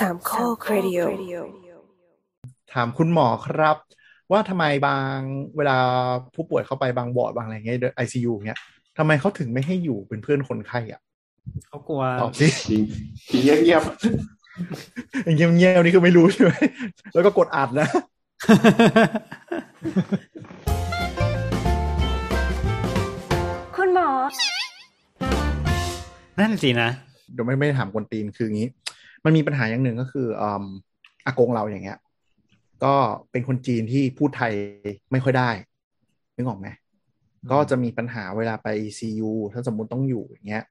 สามข้อครดิโอถามคุณหมอครับ ว่าทำไมบางเวลาผู้ป่วยเข้าไปบางวอร์ดบางอะไรเงี้ยไอซียูเงี้ยทำไมเขาถึงไม่ให้อยู่เป็นเพื่อนคนไข้อะเขากลัวตอบสิจริงจริงเงียบเงียบเงียบๆนี่คือไม่รู้ใช่ไหมแล้วก็กดอัดนะคุณหมอ นั่นสินะ เดี๋ยวไม่ไม่ได้ถามคนตีนคืออย่างนี้ มันมีปัญหาอย่างหนึ่งก็คืออืมอากงเราอย่างเงี้ย ก็เป็นคนจีนที่พูดไทยไม่ค่อยได้นึกออกไหมก็จะมีปัญหาเวลาไปซียูถ้าสมมุติต้องอยู่อย่างเงี้ย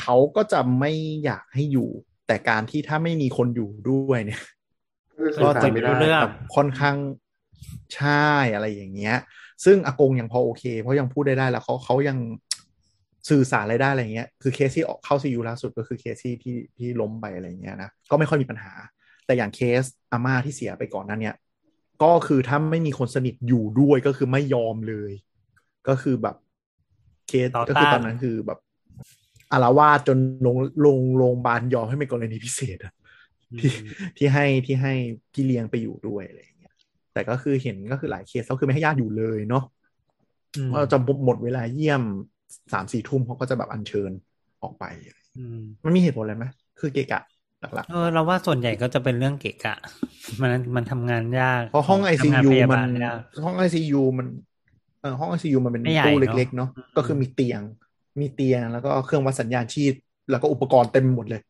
เขาก็จะไม่อยากให้อยู่ แต่การที่ถ้าไม่มีคนอยู่ด้วยเนี่ยๆก็สื่อสาจะรไม่ได้รู้เรื่องแบบค่อนข้างใช่อะไรอย่างเงี้ย ซึ่งอากงยังพอโอเค เพราะยังพูดได้ได้แล้วเขาเขายัง สื่อสารอะไรได้อะไรเงี้ยคือเคสที่ออกเข้าไอซียูล่าสุดก็คือเคสที่ที่ที่ล้มไปอะไรเงี้ยนะก็ไม่ค่อยมีปัญหา แต่อย่างเคสอาม่าที่เสียไปก่อนหน้านั้นเนี่ยก็คือถ้าไม่มีคนสนิทอยู่ด้วยก็คือไม่ยอมเลย ก็คือแบบเคสต่อต้านก็คือตอนนั้นคือแบบอาละวาดจนลงลงโรงพยาบาลยอมให้เป็นกรณีพิเศษอะที่ที่ให้ที่ให้พี่เลี้ยงไปอยู่ด้วยอะไรอย่างเงี้ย แต่ก็คือเห็นก็คือหลายเคสก็คือไม่ให้ญาติอยู่เลยเนาะอืมเพราะจะหมดเวลาเยี่ยม สามสี่ทุ่มเขาก็จะแบบอัญเชิญออกไปอืมมันมีเหตุผลอะไรไหมคือเกะกะหลักเออเราว่าส่วนใหญ่ก็จะเป็นเรื่องเกะกะ มันมันทำงานยากๆเพราะห้องไอซีทำงานยูพยามับานลยากห้องไอซียูมันเออห้องไอซียูมันเป็นไม่ใหญ่ตู้เนอะเล็ก ๆ เนาะอืมก็คือมีเตียง มีเตียงแล้วก็เครื่องวัดสัญญาณชีพ แล้วก็อุปกรณ์เต็มหมดเลย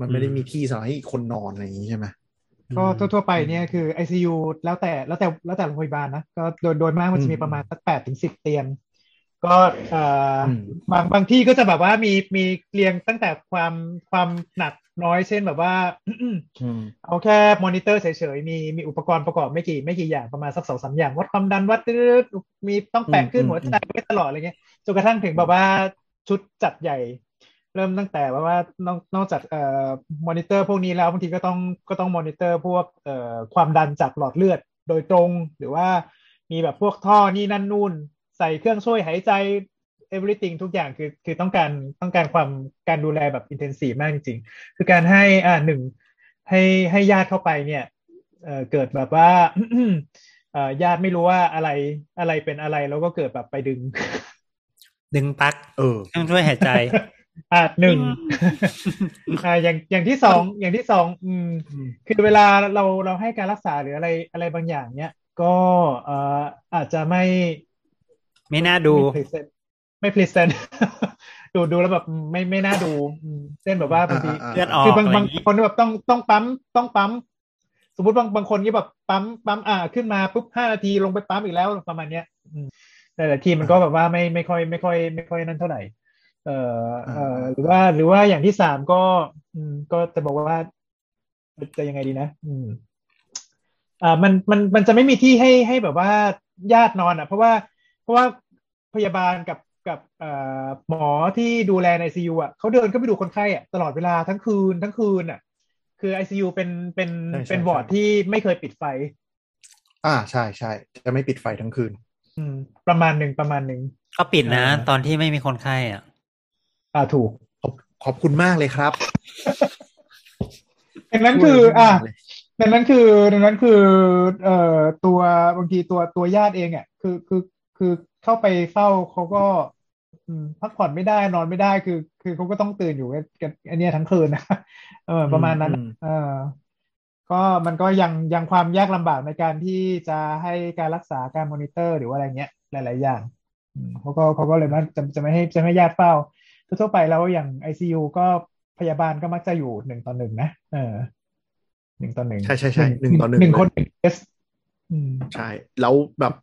มันไม่ได้มีที่สำหรับให้คนนอนอะไรอย่างนี้ใช่ไหมก็ทั่วๆไปเนี่ยคือ ICU แล้วแต่แล้วแต่แล้วแต่โรงพยาบาลนะก็โดยโดยมากมันจะมีประมาณสักแปดถึงสิบเตียง ก็เอ่ออมบางบางที่ก็จะแบบว่ามีมีเรียงตั้งแต่ความความหนักน้อยเช่นแบบว่าอืมเอาแค่มอนิเตอร์เฉยๆมีมีอุปกรณ์ประกอบไม่กี่ไม่กี่อย่างประมาณสักสองสามอย่างวัดความดันวัดตืดๆมีต้องแปะขึ้นอืมหัวใจไว้ตลอดอะไรเงี้ยจนกระทั่งถึงแบบว่าชุดจัดใหญ่ เริ่มตั้งแต่ว่าว่านอกนอกจากเอ่อมอนิเตอร์พวกนี้แล้วบางทีก็ต้องก็ต้องมอนิเตอร์พวกเอ่อความดันจากหลอดเลือดโดยตรง หรือว่ามีแบบพวกท่อนี่นั่นนู่น ใส่เครื่องช่วยหายใจ everything ทุกอย่างคือคือต้องการต้องการความการดูแลแบบ intensive มากจริงๆ คือการให้อ่าหนึ่งให้ให้ญาติเข้าไปเนี่ยเอ่อเกิดแบบว่าเอ่อญาติไม่รู้ว่าอะไรอะไรเป็นอะไรแล้วก็เกิดแบบไปดึง ดึงปลั๊กเออเครื่องช่วยหายใจอ่าหนึ่งอ่าอย่างอย่างที่สองอย่างที่สองอืมคือเวลาเราเราให้การรักษาหรืออะไรอะไรบางอย่าง เนี้ยก็เอ่ออาจจะไม่ ไม่น่าดูไม่ present ไม่ present ดูดูแล้วแบบไม่ไม่น่าดูอืมเช่นแบบว่าบางทีอ่าเลือดออกคือบางอะไรอบางย่างนี้คนแบบต้องต้องปั๊มต้องปั๊ม สมมติบางบางคนที่แบบปั๊มปั๊มอ่าขึ้นมาปุ๊บห้านาทีลงไปปั๊มอีกแล้วประมาณเนี้ยอืมแต่ละทีมันก็แบบว่าไม่ไม่ค่อย ไม่ค่อย ไม่ค่อยนั่นเท่าไหร่ เอ่อเอ่อหรือว่าหรือว่าอย่างที่สามก็อืมก็จะบอกว่าจะยังไงดีนะ อืม อ่ามันมันมันจะไม่มีที่ให้ให้แบบว่าญาตินอนอะ เพราะว่าเพ ราะว่าพยาบาลกับกับเอ่อหมอที่ดูแลในซียูอะเขาเดินเข้าไปดูคนไข้อะตลอดเวลาทั้งคืนทั้งคืนอะ คือ ICU เป็นเป็นใช่ใช่เป็นวอร์ดใช่ที่ไม่เคยปิดไฟ อ่าใช่ใช่จะไม่ปิดไฟทั้งคืน อืม ประมาณหนึ่งประมาณหนึ่งก็ปิดนะอ่าตอนที่ไม่มีคนไข้อะ อ่าถูกขอบขอบคุณมากเลยครับดังนั้นคือ อ่าช่วยมากเลยดังนั้นคือดังนั้นคือ เอ่อตัวบางทีตัวตัวญาติเองอะคือคือ คือเข้าไปเฝ้าเขาก็อืมพักผ่อนไม่ได้นอนไม่ได้คือ คือเขาก็ต้องตื่นอยู่กันอันเนี้ยทั้งคืนนะเออ ประมาณนั้นอืมเออก็มันก็ยังยังความยากลำบากในการที่จะให้การรักษาการมอนิเตอร์ หรือว่าอะไรเงี้ย หลาย ๆ อย่างอืมเขาก็เขาก็เลยว่าจะจะไม่ให้จะไม่ให้ญาติเฝ้าทั่วๆไปแล้วอย่าง ICU ก็พยาบาลก็มักจะอยู่หนึ่งต่อหนึ่งนะเออหนึ่งต่อหนึ่งใช่ใช่ใช่หนึ่งต่อหนึ่งหนึ่งเลยคนหนึ่งเคสอืมใช่ แล้วแบบ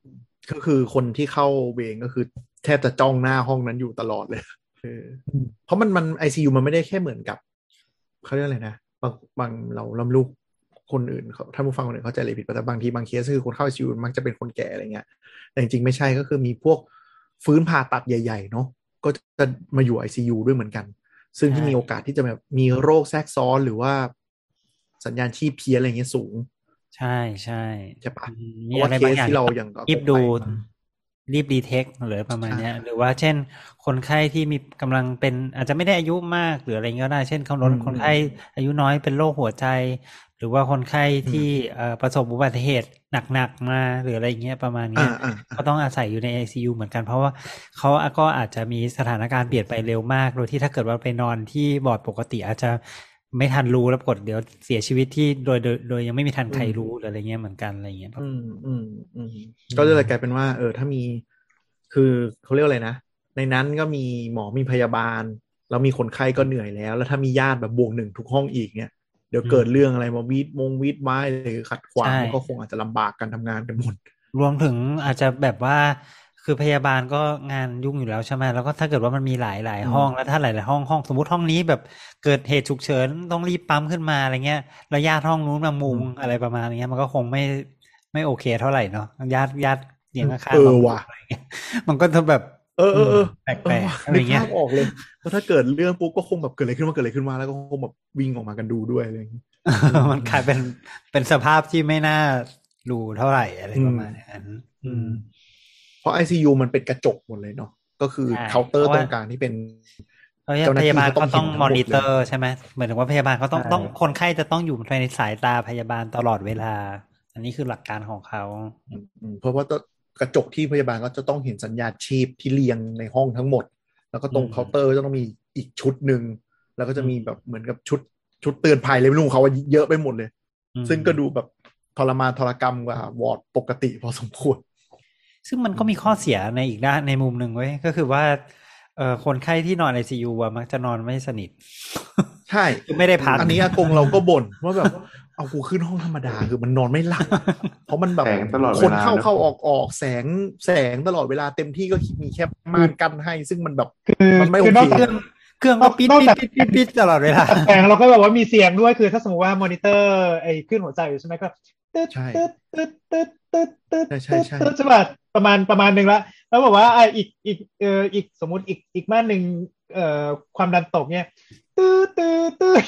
ก็คือคนที่เข้าเวรก็คือแทบจะจ้องหน้าห้องนั้นอยู่ตลอดเลยเอออมเพราะมันมันไอซียูมันไม่ได้แค่เหมือนกับเขาเรียกอะไรนะบางบางเราลำลูกคนอื่นเขาถ้าผู้ฟังคนอื่นเข้าใจเลยผิดแต่บางทีบางเคสคือคนเข้าไอซียูมักจะเป็นคนแก่อะไรเงี้ยแต่จริงๆไม่ใช่ก็คือมีพวกฟื้นผ่าตัดใหญ่ ๆ เนาะก็จะมาอยู่ ICU ด้วยเหมือนกัน ซึ่งที่ใช่มีโอกาสที่จะแบบมีโรคแทรกซ้อนหรือว่าสัญญาณชีพเพี้ยนอะไรเงี้ยสูง ใช่ใช่ใช่ปะอืมเพมีราะอะว่าไรเคบางอย่างสที่เราอย่างรีบดูไปรีบดีเทคหรือประมาณเนี้ย หรือว่าเช่น คนไข้ที่มีกำลังเป็น อาจจะไม่ได้อายุมากหรืออะไรเงี้ยก็ได้ เช่นคนอืมคนไข้อายุน้อยเป็นโรคหัวใจ หรือว่าคนไข้ที่เอ่อประสบอุบัติเหตุหนักๆมาหรืออะไรเงี้ยประมาณเนี้อ่ายอ่าก็ต้องอาศัยอยู่ใน ICU เหมือนกันเพราะว่าเขาก็อาจจะมีสถานการณ์เปลี่ยนไปเร็วมาก โดยที่ถ้าเกิดว่าไปนอนที่บอร์ดปกติอาจจะ ไม่ทันรู้แล้วกดเดี๋ยวเสียชีวิตที่โดยโดยโดยยังไม่มีทันใครรู้หรืออะไรเงี้ยเหมือนกันอะไรเงี้ยอืมอืมอืมก็เลยกลายเป็นว่า เออ ถ้ามีคือเขาเรียกอะไรนะ ในนั้นก็มีหมอมีพยาบาล แล้วมีคนไข้ก็เหนื่อยแล้ว แล้วถ้ามีญาติแบบบวกหนึ่งทุกห้องอีกเนี่ยเดี๋ยวเกิดเรื่องอะไรมาวีดมงวีดไม้หรือขัดขวางมันก็คงอาจจะลำบากการทำงานกันหมดรวมถึงอาจจะแบบว่า คือพยาบาลก็งานยุ่งอยู่แล้วใช่ไหมแล้วก็ถ้าเกิดว่ามันมีหลายหลายอืมห้องแล้วถ้าหลายหลายห้องห้องสมมติห้องนี้แบบเกิดเหตุฉุกเฉินต้องรีบปั๊มขึ้นมาอะไรเงี้ยแล้วญาติห้องนู้นมามุงอะไรประมาณเนี้ย มันก็คงไม่ไม่โอเคเท่าไหร่เนาะญาติญาติเสียงข้างๆเออมามุงว่ะอะไรเงี้ยมันก็จะแบบเออเออเออแปลกเออๆว่ะอะไรนึกเงี้ยภาพออกเลยแล้วถ้าเกิดเรื่องปุ๊บก็คงแบบเกิดอะไรขึ้นมาเกิดอะไรขึ้นมาแล้วก็คงแบบวิ่งออกมากันดูด้วยอะไรอย่างงี้มันกลายเป็นเป็นสภาพที่ไม่น่าดูเท่าไหร่อะไรประมาณนั้นอืมเพ ราะ ICU มันเป็นกระจกหมดเลยเนาะก็คือใช่เคาน์เตอร์เพราะตว่ารงกลางที่เป็นเพราะเจ้าหน้าที่พยาบาลเขาต้ก็องต้องเห็นทั้งหมมอดเลยนิเตอร์ใช่ไหมเหมือนถึงว่าพยาบาลก็ต้องใช่ต้องคนไข้จะต้องอยู่ในสายตาพยาบาลตลอดเวลา อันนี้คือหลักการของเขาอืมเพราะว่าต้องกระจกที่พยาบาลก็จะต้องเห็นสัญญาณชีพที่เรียงในห้องทั้งหมด แล้วก็ตรงอืมเคาน์เตอร์จะต้องมีอีกชุดหนึ่งแล้วก็จะมีแบบเหมือนกับชุดชุดเตือนภัยเลยไม่รู้ของเขาว่าเยอะไปหมดเลยอืมซึ่งก็ดูแบบทรมานทรกรรมกว่าวอร์ดปกติพอสมควร ซึ่งมันก็มีข้อเสียในอีกด้านในมุมหนึ่งเว้ยก็คือว่าเอ่อคนไข้ที่นอนไอซียูอะมักจะนอนไม่สนิท ใช่คือไม่ได้พักอันนี้อากงเราก็บ่นว่าแบบเอากูขึ้นห้องธรรมดาคือมันนอนไม่หลับเพราะมันแบบแสงตลอดเวลาคนเข้าเนอะเข้าออกออกแสงแสงตลอดเวลาเต็มที่ก็มีแค่ม่านกั้นให้ ซึ่งมันแบบคือมันไม่คือนอกโอเคจาก เครื่องเครื่องก็ปิดนอกปิดจากปิดปิดปิดตลอดเวลาแสงเราก็แบบว่ามีเสียงด้วยคือถ้าสมมติว่ามอนิเตอร์ไอ้ขึ้นหัวใจอยู่ใช่ไหมก็ตึ๊ดใช่ตึ๊ดตึ๊ดตึ๊ดตึ๊ดตึ๊ดใช่ใช่ใช่ตึ๊ดใช่ป่ะประมาณประมาณหนึ่งละแล้วบอกว่าอะอีกอีกเอ่ออีกสมมติอีกอีกม่านหนึ่งเอ่อความดันตกเนี่ยตึ๊ดตึ๊ดตึ๊ด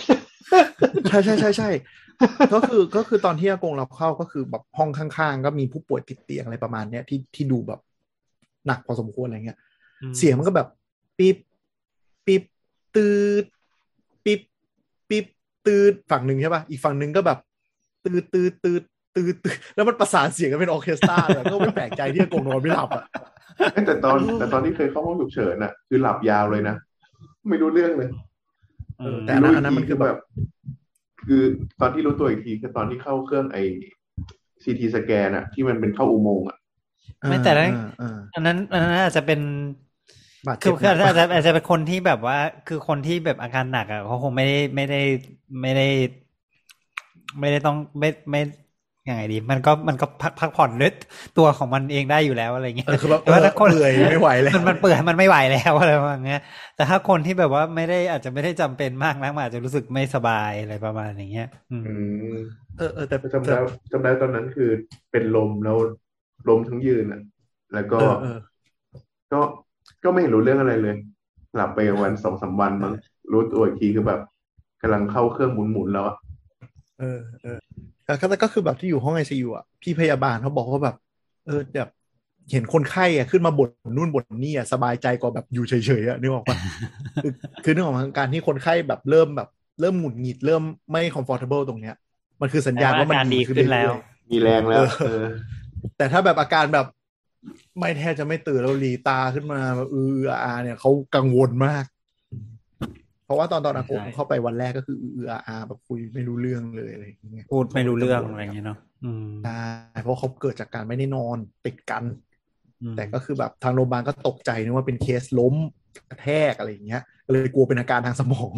ใช่ใช่ใช่ใช่ก็คือก็คือตอนที่อากงเราเข้าก็คือแบบห้องข้างๆ ก็มีผู้ป่วยติดเตียงอะไรประมาณเนี้ยที่ที่ดูแบบหนักพอสมควรอะไรเงี้ยอืมเสียงมันก็แบบปิ๊บปิ๊บ ตืดปิ๊บปิ๊บตืดฝั่งหนึ่งใช่ป่ะอีกฝั่งหนึ่งก็แบบ ตืดตืดตืดตืดตืดแล้วมันประสานเสียงกันเป็นออร์เคสตราเลยก็ไม่แปลกใจที่อากงนอนไม่หลับอะเอ้ยแต่ตอนแต่ตอนที่เคยเข้าห้องฉุกเฉินอะ คือหลับยาวเลยนะ ไม่รู้เรื่องเลยอืมแต่อันนั้นอันนั้นมันคือแบบ คือตอนที่รู้ตัวอีกทีคือตอนที่เข้าเครื่องไอ CT scan อะที่มันเป็นเข้าอุโมงค์อะไม่แต่ละอ่าอ่าอันนั้นอันนั้นอาจจะเป็น บาดคืเจ็อบคืออาจหนัจะกอาจจะเป็นคนที่แบบว่า คือคนที่แบบอาการหนักอะเขาคงไม่ได้ไม่ได้ไม่ได้ ไม่ได้ต้องไม่ไม่ยังไงดี มันก็มันก็พักพักผ่อนด้วยตัวของมันเองได้อยู่แล้วอะไรเงี้ยเออคือแบบแต่ว่าถ้าคนเปื่อยไม่ไหวแล้วมันมันเปื่อยมันไม่ไหวแล้วอะไรประมาณเงี้ย แต่ถ้าคนที่แบบว่าไม่ได้อาจจะไม่ได้จำเป็นมากนักมันอาจจะรู้สึกไม่สบายอะไรประมาณอย่างเงี้ยอืมอืมเออเออแต่จำได้จำได้ตอนนั้นคือเป็นลมแล้วลมทั้งยืนอะแล้วก็เออเออก็ ก็ไม่เห็นรู้เรื่องอะไรเลย หลับไปวันสองสามวันมั้งรู้ตัวอีกทีคือแบบกำลังเข้าเครื่องหมุนๆแล้วอะเออเออแต่ก็ก็คือแบบที่อยู่ห้องไอซียูอะพี่พยาบาลเขาบอกว่าแบบ เออแบบเห็นคนไข้อะขึ้นมาบ่นนู่นบ่นนี่อะสบายใจกว่าแบบอยู่เฉยๆอะนึกออกปะคือคือนึกออกมาการที่คนไข้แบบเริ่มแบบเริ่มหงุดหงิดเริ่มไม่ comfortable ตรงเนี้ย มันคือสัญญาณว่ามันแต่ว่าอาการดีดีขึ้นขึ้นแล้วเรื่อยมีแรงแล้วเออเออๆแต่ถ้าแบบอาการแบบ ไม่แทบจะไม่ตื่นแล้วหลีตาขึ้นมาแบบอืออาเนี่ยเขากังวลมาก เพราะว่าตอนตอนอากงใช่เข้าไปวันแรกก็คืออืออาแบบคุยไม่รู้เรื่องเลยอะไรอย่างเงี้ยพูดไม่รู้เรื่องอะไรเงี้ยเนาะอืมใช่เพราะเขาเกิดจากการไม่ได้นอนติดกันอืมแต่ก็คือแบบทางโรงพยาบาลก็ตกใจนึกว่าเป็นเคสล้มกระแทกอะไรอย่างเงี้ยก็เลยกลัวเป็นอาการทางสมอง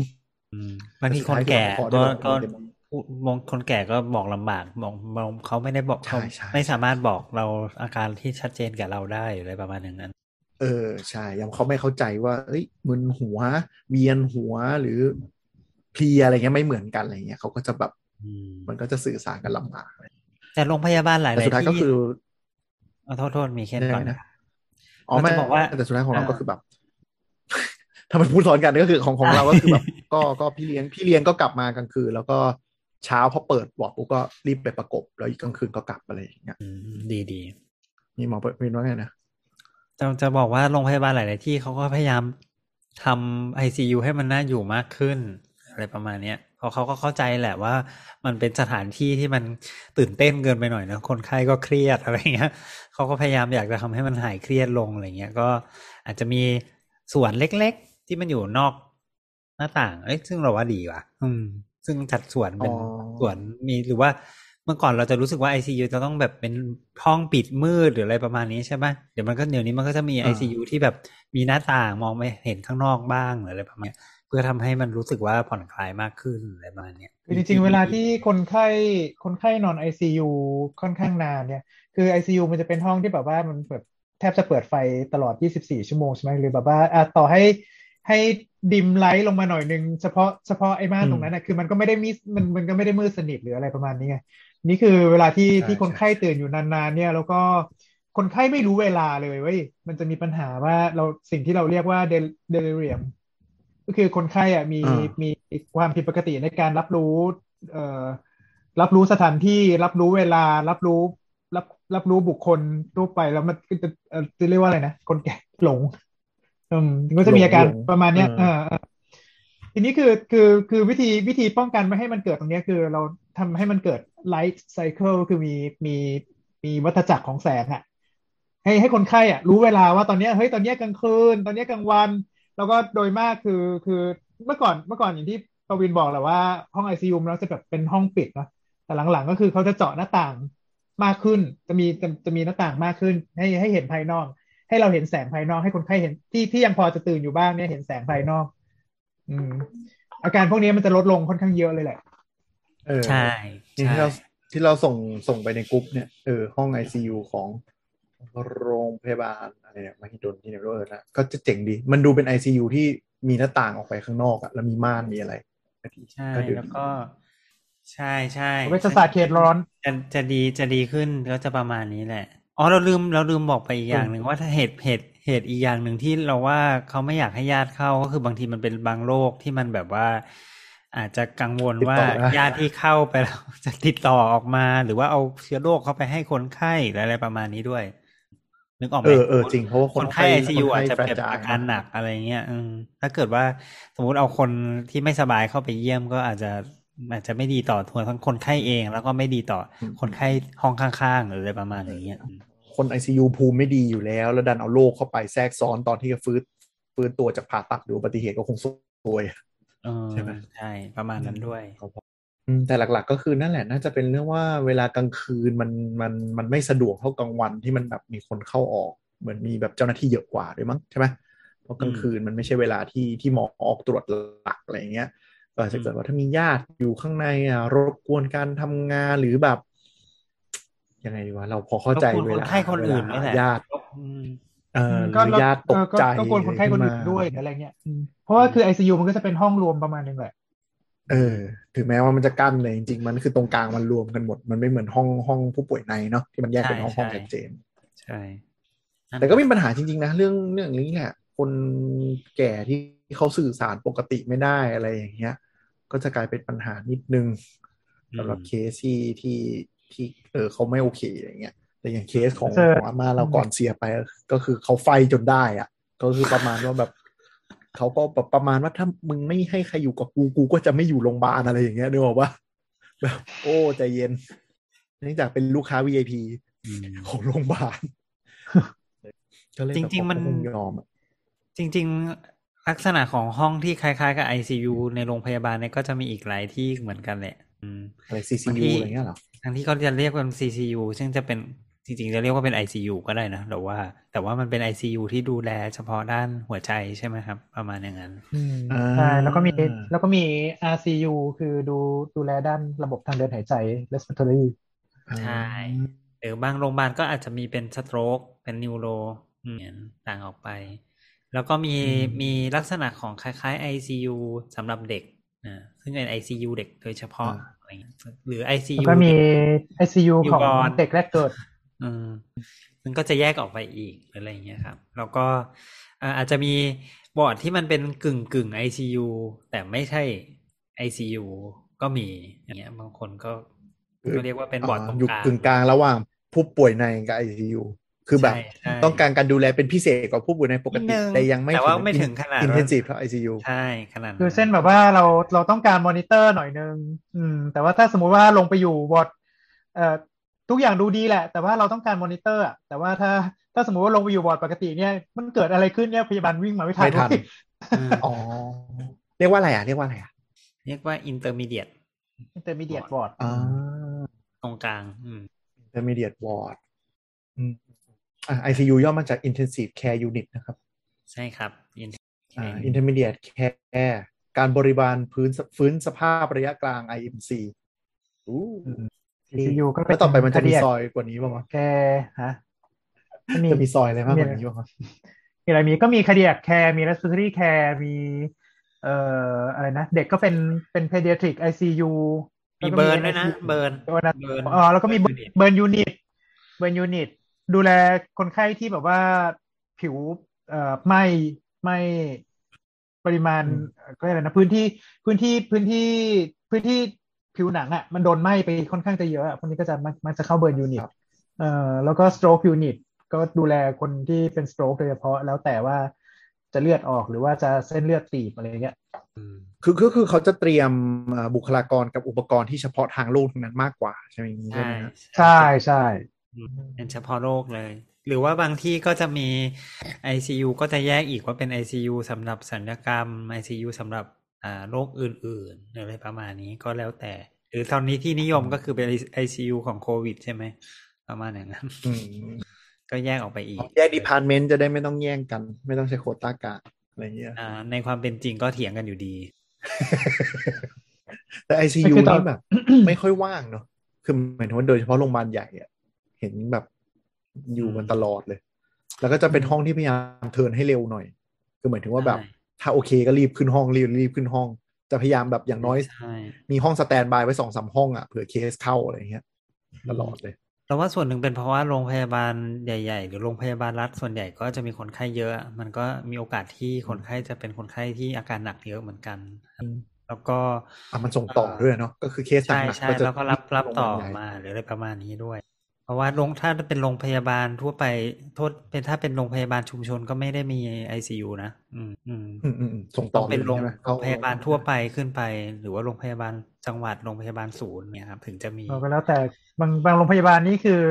อืมบางทีคนแก่แต่สุดก็ท้ายคือก็เต็ มพูดมองคนแก่ก็บอกลำบากบอกบอกเขาไม่ได้บอกใช่เขาใช่ไม่สามารถบอกเราอาการที่ชัดเจนกับเราได้อะไรประมาณอย่างนั้น เออใช่ยังเขาไม่เข้าใจว่า เอ้ยมึนหัว เวียนหัวหรือเพลียอะไรเงี้ยไม่เหมือนกันอะไรเงี้ยเขาก็จะแบบอืมมันก็จะสื่อสารกันลำบากแต่โรงพยาบาลหลายแต่ๆสุดท้ายก็ที่คือเอาโทษโทษมีแค่ได้ก่อนนะนะอ๋อไม่เราจะบอกว่าแต่สุดท้ายของเราอ่าก็คือแบบถ้ามันพูดซ้อนกันก็คือของของเราก็คือแบบก็ก็พี่เลี้ยงพี่เลี้ยงก็กลับมากลางคืนแล้วก็ เช้าพอเปิดบอร์ดปุ๊บก็รีบไปประกบ แล้วอีกกลางคืนก็กลับอะไรอย่างเงี้ยอืมดีดีมีหมอเป็นว่าไงนะจะจะบอกว่าโรงพยาบาลหลาย ๆ ที่เขาก็พยายามทำไอซียูให้มันน่าอยู่มากขึ้น อะไรประมาณเนี้ยเพราะเขาก็เข้าใจแหละว่า มันเป็นสถานที่ที่มันตื่นเต้นเกินไปหน่อยนะคนไข้ก็เครียดอะไรเงี้ยเขาก็พยายามอยากจะทำให้มันหายเครียดลงอะไรเงี้ยก็อาจจะมีส่วนเล็ก ๆ ที่มันอยู่นอกหน้าต่าง เอ้ยซึ่งเราว่าดีว่ะ อืม ซึ่งจัดส่วนเป็นอ๋อส่วนมีหรือว่าเมื่อก่อนเราจะรู้สึกว่า ICU จะต้องแบบเป็นห้องปิดมืดหรืออะไรประมาณนี้ใช่ไหมเดี๋ยวมันก็เดี๋ยวนี้มันก็จะมีอ่า ICU ที่แบบมีหน้าต่างมองไปเห็นข้างนอกบ้างหรืออะไรประมาณเนี้ยเพื่อทำให้มันรู้สึกว่าผ่อนคลายมากขึ้นอะไรประมาณเนี้ยคือจริงๆ เวลาที่คนไข้คนไข้นอน ICU ค่อนข้างนานเนี่ย คือ ICU มันจะเป็นห้องที่แบบว่ามันแบบแทบจะเปิดไฟตลอด 24 ชั่วโมงใช่ไหมหรือแบบว่าอะต่อให้ให้ ดิมไลท์ลงมาหน่อยนึงเฉพาะเฉพาะไอ้ม่านอืมตรงนั้นนะคือมันก็ไม่ได้มีมันมันก็ไม่ได้มืดสนิทหรืออะไรประมาณนี้ไงนี่คือเวลาที่ใช่ที่คนใช่ไข้ตื่นอยู่นานๆ เนี่ย แล้วก็คนไข้ไม่รู้เวลาเลยเว้ยมันจะมีปัญหาว่าเราสิ่งที่เราเรียกว่าเดลิเรียมก็คือคนไข้อะมีอ่ามีความผิดปกติในการรับรู้ เอ่อรับรู้สถานที่รับรู้เวลารับรู้รับรับรู้บุคคลทั่วไปแล้วมันก็จะเอ่อจะเรียกว่าอะไรนะคนแก่หลง อืมก็จะมีอาการหลงประมาณเนี้ยเอเอออเออทีนี้คือคือคือวิธีวิธีป้องกันไม่ให้มันเกิดตรงเนี้ยคือเราทำให้มันเกิด light cycle คือมีมีมีวัฏจักรของแสงอะให้ให้คนไข้อะรู้เวลาว่าตอนเนี้ยเฮ้ยตอนเนี้ยกลางคืน ตอนเนี้ยกลางวัน แล้วก็โดยมากคือคือเมื่อก่อนเมื่อก่อนอย่างที่ปวินบอกแหละว่าห้อง ICU มันจะแบบเป็นห้องปิดเนอะแต่หลังๆก็คือเขาจะเจาะหน้าต่างมากขึ้น จะมีจะจะมีหน้าต่างมากขึ้น ให้ให้เห็นภายนอก ให้เราเห็นแสงภายนอกให้คนไข้เห็นที่ที่ยังพอจะตื่นอยู่บ้างเนี่ยเห็นแสงภายนอก อืม อาการพวกนี้มันจะลดลงค่อนข้างเยอะเลยแหละเออใช่ที่ใช่เราที่เราส่งส่งไปในกรุ๊ปเนี่ยเออห้อง ICU ของโรงพยาบาลอะไรเนี่ยมหิดลที่เนี่ยเออนะก็จะเจ๋งดี มันดูเป็น ICU ที่มีหน้าต่างออกไปข้างนอกอะแล้วมีม่านมีอะไรใช่ก็ดูแล้วดีก็ใช่ใช่เวชศาสตร์เขตร้อนจะจะดีจะดีขึ้นก็จะประมาณนี้แหละ อ๋อเราลืมเราลืมบอกไปอีกอย่างหนึ่งว่าถ้าเหตุเหตุเหตุอีกอย่างหนึ่งที่เราว่าเขาไม่อยากให้ญาติเข้าก็คือบางทีมันเป็นบางโรคที่มันแบบว่า อาจจะกังวลติดว่าต่อได้ญาติที่เข้าไปแล้วจะติดต่อออกมา หรือว่าเอาเชื้อโรคเข้าไปให้คนไข้หรืออะไรประมาณนี้ด้วยนึกออกไหมเออเออจริงเพราะว่าคคนนไข้ไอซียูคนอาจไข้จะเป็น fragile อาการหนักอะไรเงี้ยอืมถ้าเกิดว่าสมมุติเอาคนที่ไม่สบายเข้าไปเยี่ยมก็อาจจะ อาจจะไม่ดีต่อตัวทั้งคนไข้เอง แล้วก็ไม่ดีต่ออมคนไข้ห้องข้างๆหรืออะไรประมาณอย่างเงี้ยอืมคน ICU ภูมิไม่ดีอยู่แล้ว แล้วดันเอาโรคเข้าไปแทรกซ้อนตอนที่จะฟื้นฟื้นตัวจากผ่าตัดหรืออุบัติเหตุก็คงซวยเออใช่ไหมใช่ประมาณนั้นด้วยอืมแต่หลัก ๆ ก็คือนั่นแหละน่าจะเป็นเรื่องว่าเวลากลางคืนมันมันมันไม่สะดวกเท่ากลางวันที่มันแบบมีคนเข้าออกเหมือนมีแบบเจ้าหน้าที่เยอะกว่าด้วยมั้งใช่ไหมเพราะกลางคืนมันไม่ใช่เวลาที่ที่หมอออกตรวจหลักอะไรอย่างเงี้ย ก็อาจจะเกิดว่าถ้ามีญาติอยู่ข้างในอะรบกวนการทำงานหรือแบบยังไงดีวะเราพอเข้าใจรบกวนเวคนลาไข้คนอื่นเวนี่ลาแหละญาติอืมเออหก็รือญาติตกใจเออก็กวนคนไข้คนอื่นขึ้มาด้วยอะไรเงี้ยอืมเพราะว่าคือ ICU มันก็จะเป็นห้องรวมประมาณนึงแหละเออ ถึงแม้ว่ามันจะกั้นเลยจริงๆ มันคือตรงกลางมันรวมกันหมด มันไม่เหมือนห้องห้องผู้ป่วยในเนาะที่มันแยกเป็นห้องห้องชัดเจน ใช่นั่นแต่ก็มีปัญหาจริงๆนะเรื่องเรื่องนี้แหละ คนแก่ที่เขาสื่อสารปกติไม่ได้อะไรอย่างเงี้ย ก็จะกลายเป็นปัญหานิดนึงสำหรับเคสที่ที่ที่เออเขาไม่โอเคอย่างเงี้ย แต่อย่างเคสของเจอของอาม่าเราก่อนเสียไป ก็คือเขาไฟจนได้อะก็คือประมาณว่าแบบเขาก็แบบประมาณว่าถ้ามึงไม่ให้ใครอยู่กับกูกูก็จะไม่อยู่โรงพยาบาลอะไรอย่างเงี้ยนึกออกปะแบบโอ้ใจเย็นเนื่องจากเป็นลูกค้า VIP อืมของโรงพยาบาลก็เลยแบบจริงๆมันเขาคงยอมอะ จริง ๆ ลักษณะของห้องที่คล้ายๆ กับ ICU ในโรงพยาบาลเนี่ยก็จะมีอีกหลายที่เหมือนกันแหละอืมอะไรบาง CCU ที่อะไรเงี้ยเหรอทั้งที่เขาจะเรียกว่า CCU ซึ่งจะเป็นจริงๆจะเรียกว่าเป็น ICU ก็ได้นะแต่ว่า แต่ว่ามันเป็น ICU ที่ดูแลเฉพาะด้านหัวใจใช่ไหมครับ ประมาณอย่างนั้นอืมอ่าใช่แล้วก็มีแล้วก็มี RCU คือดูดูแลด้านระบบทางเดินหายใจ respiratory ใช่หรือบางโรงพยาบาลก็อาจจะมีเป็นสโตรกเป็นนิวโรเนี่ยต่างออกไป แล้วก็มีมีลักษณะของคล้ายๆ ICU สำหรับเด็กนะซึ่งเป็น ICU เด็กโดยเฉพาะอะไรเงี้ยหรือแล้ว ICU ก็มีเด็ก ICU ของ newborn เด็กแรกเกิดอืมซึ่งก็จะแยกออกไปอีกหรืออะไรอย่างเงี้ยครับ แล้วก็อ่าอาจจะมีบอร์ดที่มันเป็นกึ่งกึ่ง ICU แต่ไม่ใช่ ICU ก็มีอย่างเงี้ย บางคนก็ก็เรียกว่าเป็นบอร์ดตรงอยู่กลางกึ่งกลางระหว่างผู้ป่วยในกับ ICU คือแบบใช่ใช่ต้องการการดูแลเป็นพิเศษกว่าผู้ป่วยในปกตินิดตินึงแต่ยังไม่แต่ว่าไม่ถึงขนาด intensive เท่าไอซียูใช่ขนาดคือเส้นแบบว่าเราเราต้องการมอนิเตอร์หน่อยนึงอืม แต่ว่าถ้าสมมุติว่าลงไปอยู่วอร์ดเอ่อทุกอย่างดูดีแหละ แต่ว่าเราต้องการมอนิเตอร์อะแต่ว่าถ้าถ้าสมมติว่าลงไปอยู่วอร์ดปกติเนี่ย มันเกิดอะไรขึ้นเนี่ยพยาบาลวิ่งมาไม่ทันไม่ทันเว้ยอืมอ๋อเรียกว่าอะไรอะเรียกว่าอะไรอะเรียกว่า intermediate intermediate ward อ่าตรงกลางอืม intermediate ward อืมอ่า ICU ย่อมาจาก intensive care unit นะครับ ใช่ครับ in- อ่า intermediate care การบริบาลพื้นฟื้นสภาพระยะกลาง IMC อู้ซียูก็แล้วต่อไปมันจะมีคาซเดีอยกว่านี้ป่าวะแกฮะไม่มีจะมีซอยอะไรมากกว่านี้ป่าวะมีอะไรมีก็มีคาเดียกแคร์มี respiratory care มีเอ่ออะไรนะ เด็กก็เป็นเป็น pediatric ICU มีเบิร์นด้วยนะ เบิร์นเบิร์นนะเบิร์นอ๋อแล้วก็มีเบิร์นเบิร์นยูนิตเบิร์นยูนิต ดูแลคนไข้ที่แบบว่าผิวเอ่อไหม่ไหม่ปริมาณก็เรียกอะไรนะพื้นที่พื้นที่พื้นที่พื้นที่ผิวหนังอะมันโดนไหม้ไปค่อนข้างจะเยอะอะพวกนี้ก็จะมักมักจะเข้าเบิร์นยูนิตเอ่อแล้วก็ stroke unit ก็ดูแลคนที่เป็น stroke โดยเฉพาะแล้วแต่ว่าจะเลือดออกหรือว่าจะเส้นเลือดตีบอะไรเงี้ยคือคือคือเขาจะเตรียมอ่าบุคลากรกับอุปกรณ์ที่เฉพาะทางโลกทั้งนั้นมากกว่าใช่ไหมใช่ใช่ไหมฮะใช่ใช่ เป็นเฉพาะโรคเลย หรือว่าบางที่ก็จะมี ICU ก็จะแยกอีกว่าเป็น ICU สำหรับศัลยกรรม ICU สำหรับอ่าโรคอื่นๆหรืออะไรประมาณนี้ก็แล้วแต่ หรือตอนนี้ที่นิยมก็คือเป็น ICU ของโควิดใช่ไหมประมาณอย่างนั้นอืมก็แยกออกไปอีก แยก department จะได้ไม่ต้องแย่งกัน ไม่ต้องใช้โควต้ากันอะไรเงี้ยอ่าในความเป็นจริงก็เถียงกันอยู่ดี แต่ ICU คือตอนนี่แบบไม่ค่อยว่างเนาะคือหมายถึงว่าโดยเฉพาะโรงพยาบาลใหญ่อะ เห็นแบบอยู่กันตลอดเลย แล้วก็จะเป็นห้องที่พยายามเทิร์นให้เร็วหน่อย คือหมายถึงว่าแบบใช่ถ้าโอเคก็รีบขึ้นห้องรีบรีบขึ้นห้อง จะพยายามแบบอย่างน้อยใช่มีห้องสแตนบายไว้สองสามห้องอะเผื่อเคสเข้าอะไรเงี้ยตลอดเลยเราว่าส่วนหนึ่งเป็นเพราะว่าโรงพยาบาลใหญ่ ๆ หรือโรงพยาบาลรัฐส่วนใหญ่ก็จะมีคนไข้เยอะ มันก็มีโอกาสที่คนไข้จะเป็นคนไข้ที่อาการหนักเยอะเหมือนกัน แล้วก็อะมันส่งต่อด้วยเนาะก็คือเคสหใช่นักใช่ๆก็จะแล้วก็รับรับต่อโงพยาบาลใหญ่มาหรืออะไรประมาณนี้ด้วยเพ ราะว่าโรงถ้าเป็นโรงพยาบาลทั่วไปโทษเป็นถ้าเป็นโรงพยาบาลชุมชนก็ไม่ได้มีไอซียูนะ อืมอืมอืมอืมอืมส่งต้ต่อองเป็นโรงใช่ไหมโรงพยาบาลทั่วไปขึ้นไป หรือว่าโรงพยาบาลจังหวัดโรงพยาบาลศูนย์เนี่ยครับถึงจะมีเราก็แล้วแต่บางบางโรงพยาบาลนี่คือ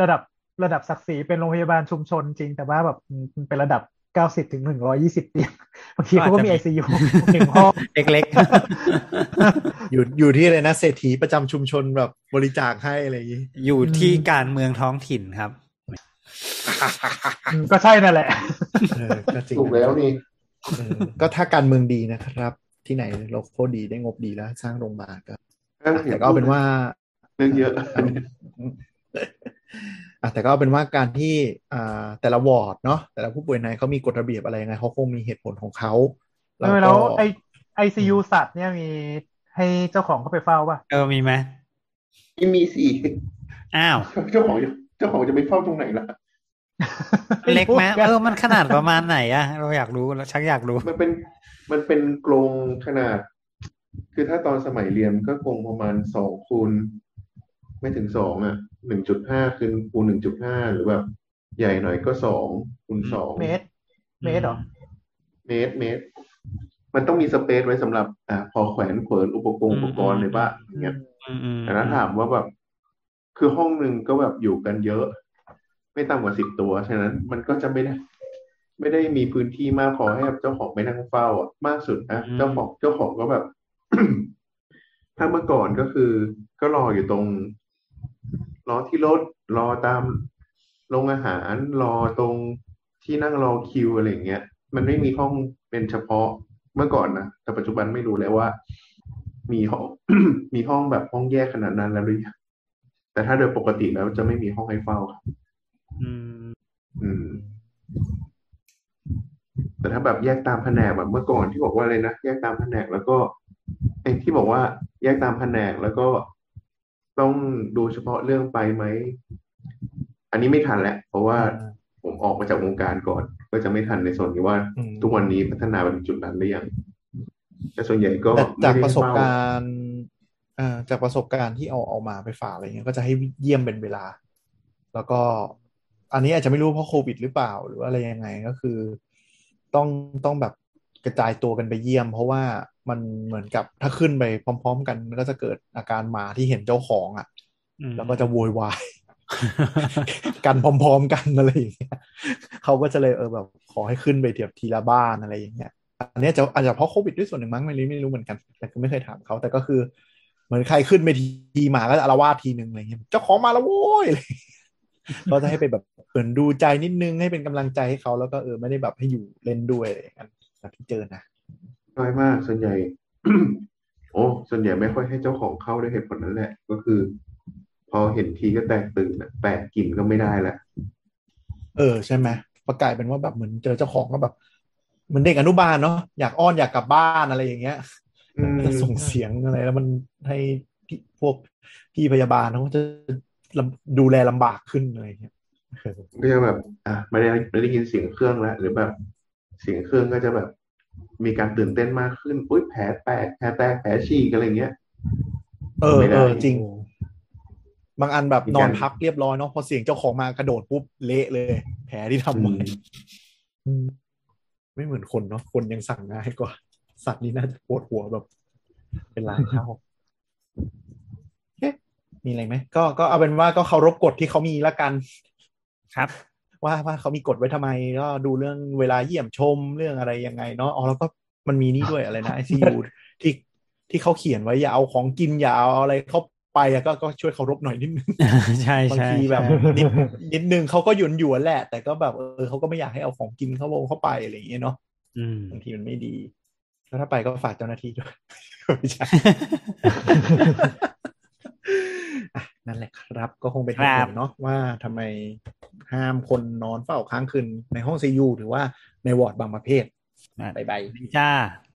ระดับระดับศักดิ์ศรีเป็นโรงพยาบาลชุมชนจริง แต่ว่าแบบมันเป็นระดับ เก้าสิบถึงหนึ่งร้อยี่สิบเตียงบางทีเขาก็มีไอซียูหนึ่งห้องเล็กอยู่อยู่ที่อะไรนะเศรษฐีประจำชุมชนแบบบริจาคให้อะไรอย่างงี้ๆอยู่ที่การเมืองท้องถิ่นครับอืมก็ใช่นั่นแหละเออก็จริงถูกแล้วนี่เออก็ถ้าการเมืองดีนะครับ ที่ไหนเราโคตรดีได้งบดีแล้ว สร้างโรงพยาบาลก็แต่ก็เอาเป็นว่าเรื่องเยอะ อะแต่ก็เอาเป็นว่าการที่อ่าแต่ละวอร์ดเนาะแต่ละผู้ป่วยในเขามีกฎระเบียบอะไรยังไงเขาคงมีเหตุผลของเขาเออแล้วไอไอซียูสัตว์เนี่ยมีให้เจ้าของเขาไปเฝ้าป่ะเออมีไหมไม่มีสิอ้าว เจ้าของจะเจ้าของจะไปเฝ้าตรงไหนล่ะเล็กไหมเออมันขนาดประมาณไหนอะเราอยากรู้เราชักอยากรู้ มันเป็นมันเป็นกรงขนาด คือถ้าตอนสมัยเรียนก็กรงประมาณสองคูณ ไม่ถึงสองอะหนึ่งจุดห้าคูณคูณหนึ่งจุดห้าหรือแบบใหญ่หน่อยก็สองคูณสองเมตร เมตรเหรอ เมตรเมตร มันต้องมีสเปซไว้สำหรับอ่าพอแขวนเขวนอุปกรณ์อุปกรณ์เลยป่ะอย่างเงี้ยอืมอืมแต่ถ้าถามว่าแบบคือห้องหนึ่งก็แบบอยู่กันเยอะ ไม่ต่ำกว่าสิบตัวฉะนั้นมันก็จะไม่ได้ไม่ได้มีพื้นที่มากพอให้กับเจ้าของไปนั่งเฝ้าอะมากสุดนะเจ้าของเจ้าของก็แบบ ถ้าเมื่อก่อนก็คือ ก็รออยู่ตรง รอที่รถรอตามโรงอาหารรอตรงที่นั่งรอคิวอะไรอย่างเงี้ย มันไม่มีห้องเป็นเฉพาะเมื่อก่อนนะแต่ปัจจุบันไม่รู้แล้วว่า มีห้องมีห้องแบบห้องแยกขนาดนั้นแล้วหรือยังแต่ถ้าโดยปกติแล้วจะไม่มีห้องให้เฝ้าครับอืม อืม แต่ถ้าแบบแยกตามแผนกแบบเมื่อก่อนที่บอกว่าอะไรนะแยกตามแผนกแล้วก็ไอ้ที่บอกว่า แยกตามแผนกแล้วก็ ต้องดูเฉพาะเรื่องไปไหม อันนี้ไม่ทันแล้วเพราะว่าผมออกมาจากวงการก่อน ก็จะไม่ทันในส่วนนี้ว่าอืมทุกวันนี้พัฒนาไปถึงจุดนั้นหรือยังแต่ส่วนใหญ่ก็แต่จากไม่ได้ประสบเฝ้าการณ์เอ่อจากประสบการณ์ที่เอาเอามาไปฝากอะไรเงี้ยก็จะให้เยี่ยมเป็นเวลา แล้วก็อันนี้อาจจะไม่รู้เพราะโควิดหรือเปล่า หรือว่าอะไรยังไงก็คือ ต้องต้องแบบ กระจายตัวกันไปเยี่ยม เพราะว่ามันเหมือนกับถ้าขึ้นไปพร้อม ๆ กันมันก็จะเกิดอาการหมาที่เห็นเจ้าของอะอืมแล้วก็จะโวยวายกันพร้อม ๆ กันอะไรอย่างเงี้ยเขาก็จะเลยเออแบบขอให้ขึ้นไปเทียบทีละบ้านอะไรอย่างเงี้ยอันเนี้ยจะอาจจะเพราะโควิดด้วยส่วนหนึ่งมั้งไม่รู้ไม่รู้เหมือนกัน แต่ก็ไม่เคยถามเขาแต่ก็คือ เหมือนใครขึ้นไปทีหมาก็จะอารวาสทีหนึ่งอะไรเงี้ยเจ้าของมาแล้วโว้ยอะไรอย่างเงี้ยก็จะให้ไปแบบเหมือนดูใจนิดนึงให้เป็นกำลังใจให้เขาแล้วก็เออไม่ได้แบบให้อยู่เล่นด้วยอะไรอย่างเงี้ย แบบที่เจอนะน้อยมากส่วนใหญ่โอ้ส่วนใหญ่ไม่ค่อยให้เจ้าของเข้าด้วยเหตุผลนั้นแหละ ก็คือ พอเห็นทีก็แตกตื่นอะแปดกลิ่นก็ไม่ได้ละเออใช่ไหมประกลายเป็นว่าแบบเหมือนเจอเจ้าของก็แบบเหมือนเด็กอนุบาลเนาะอยากอ้อนอยากกลับบ้านอะไรอย่างเงี้ยอืมจะส่งเสียงอะไร แล้วมันให้พี่พวกพี่พยาบาลเขาก็จะลำดูแลลำบากขึ้นอะไรอย่างเงี้ยเออก็จะแบบ อะไม่ได้ไม่ได้ยินเสียงเครื่องแล้วหรือแบบ เสียงเครื่องก็จะแบบ มีการตื่นเต้นมากขึ้นอุ้ยแผลแตกแผลแตกแผลฉีกอะไรเงี้ย เออไม่ได้เออจริง บางอันแบบมีนการอนพักเรียบร้อยเนาะพอเสียงเจ้าของมากระโดดปุ๊บเละเลย แผลที่ทำไว้อืมอืมไม่เหมือนคนเนาะคนยังสั่งง่ายกว่า สัตว์นี่น่าจะปวดหัวแบบ เป็นลายเท่าเอ๊ะมีอะไรไหมก็ก็เอาเป็นว่าก็เคารพกฎที่เขามีละกัน ครับ ว่าว่าเขามีกฎไว้ทำไมก็ดูเรื่องเวลาเยี่ยมชมเรื่องอะไรยังไงเนาะอ๋อแล้วก็มันมีนี่ด้วยอะไรนะไอซียูที่ที่เขาเขียนไว้อย่าเอาของกินอย่าเอาอะไรเข้าไปอะก็ก็ช่วยเคารพหน่อยนิดนึงใช่บางใช่ทีแบบใช่นิดนิดนึงเขาก็หยุนหยวนแหละ แต่ก็แบบเออเขาก็ไม่อยากให้เอาของกินเข้าวงเข้าไปอะไรอย่างเงี้ยเนาะอืมบางทีมันไม่ดีแล้วถ้าไปก็ฝากเจ้าหน้าที่ด้วยไม่ใช่อะ นั่นแหละครับ ก็คงเป็นเหตุผลเนาะว่าทำไมห้ามคนนอนเฝ้าค้างคืนในห้องซียูหรือว่าในวอร์ดบางประเภทอะ bye bye จ้า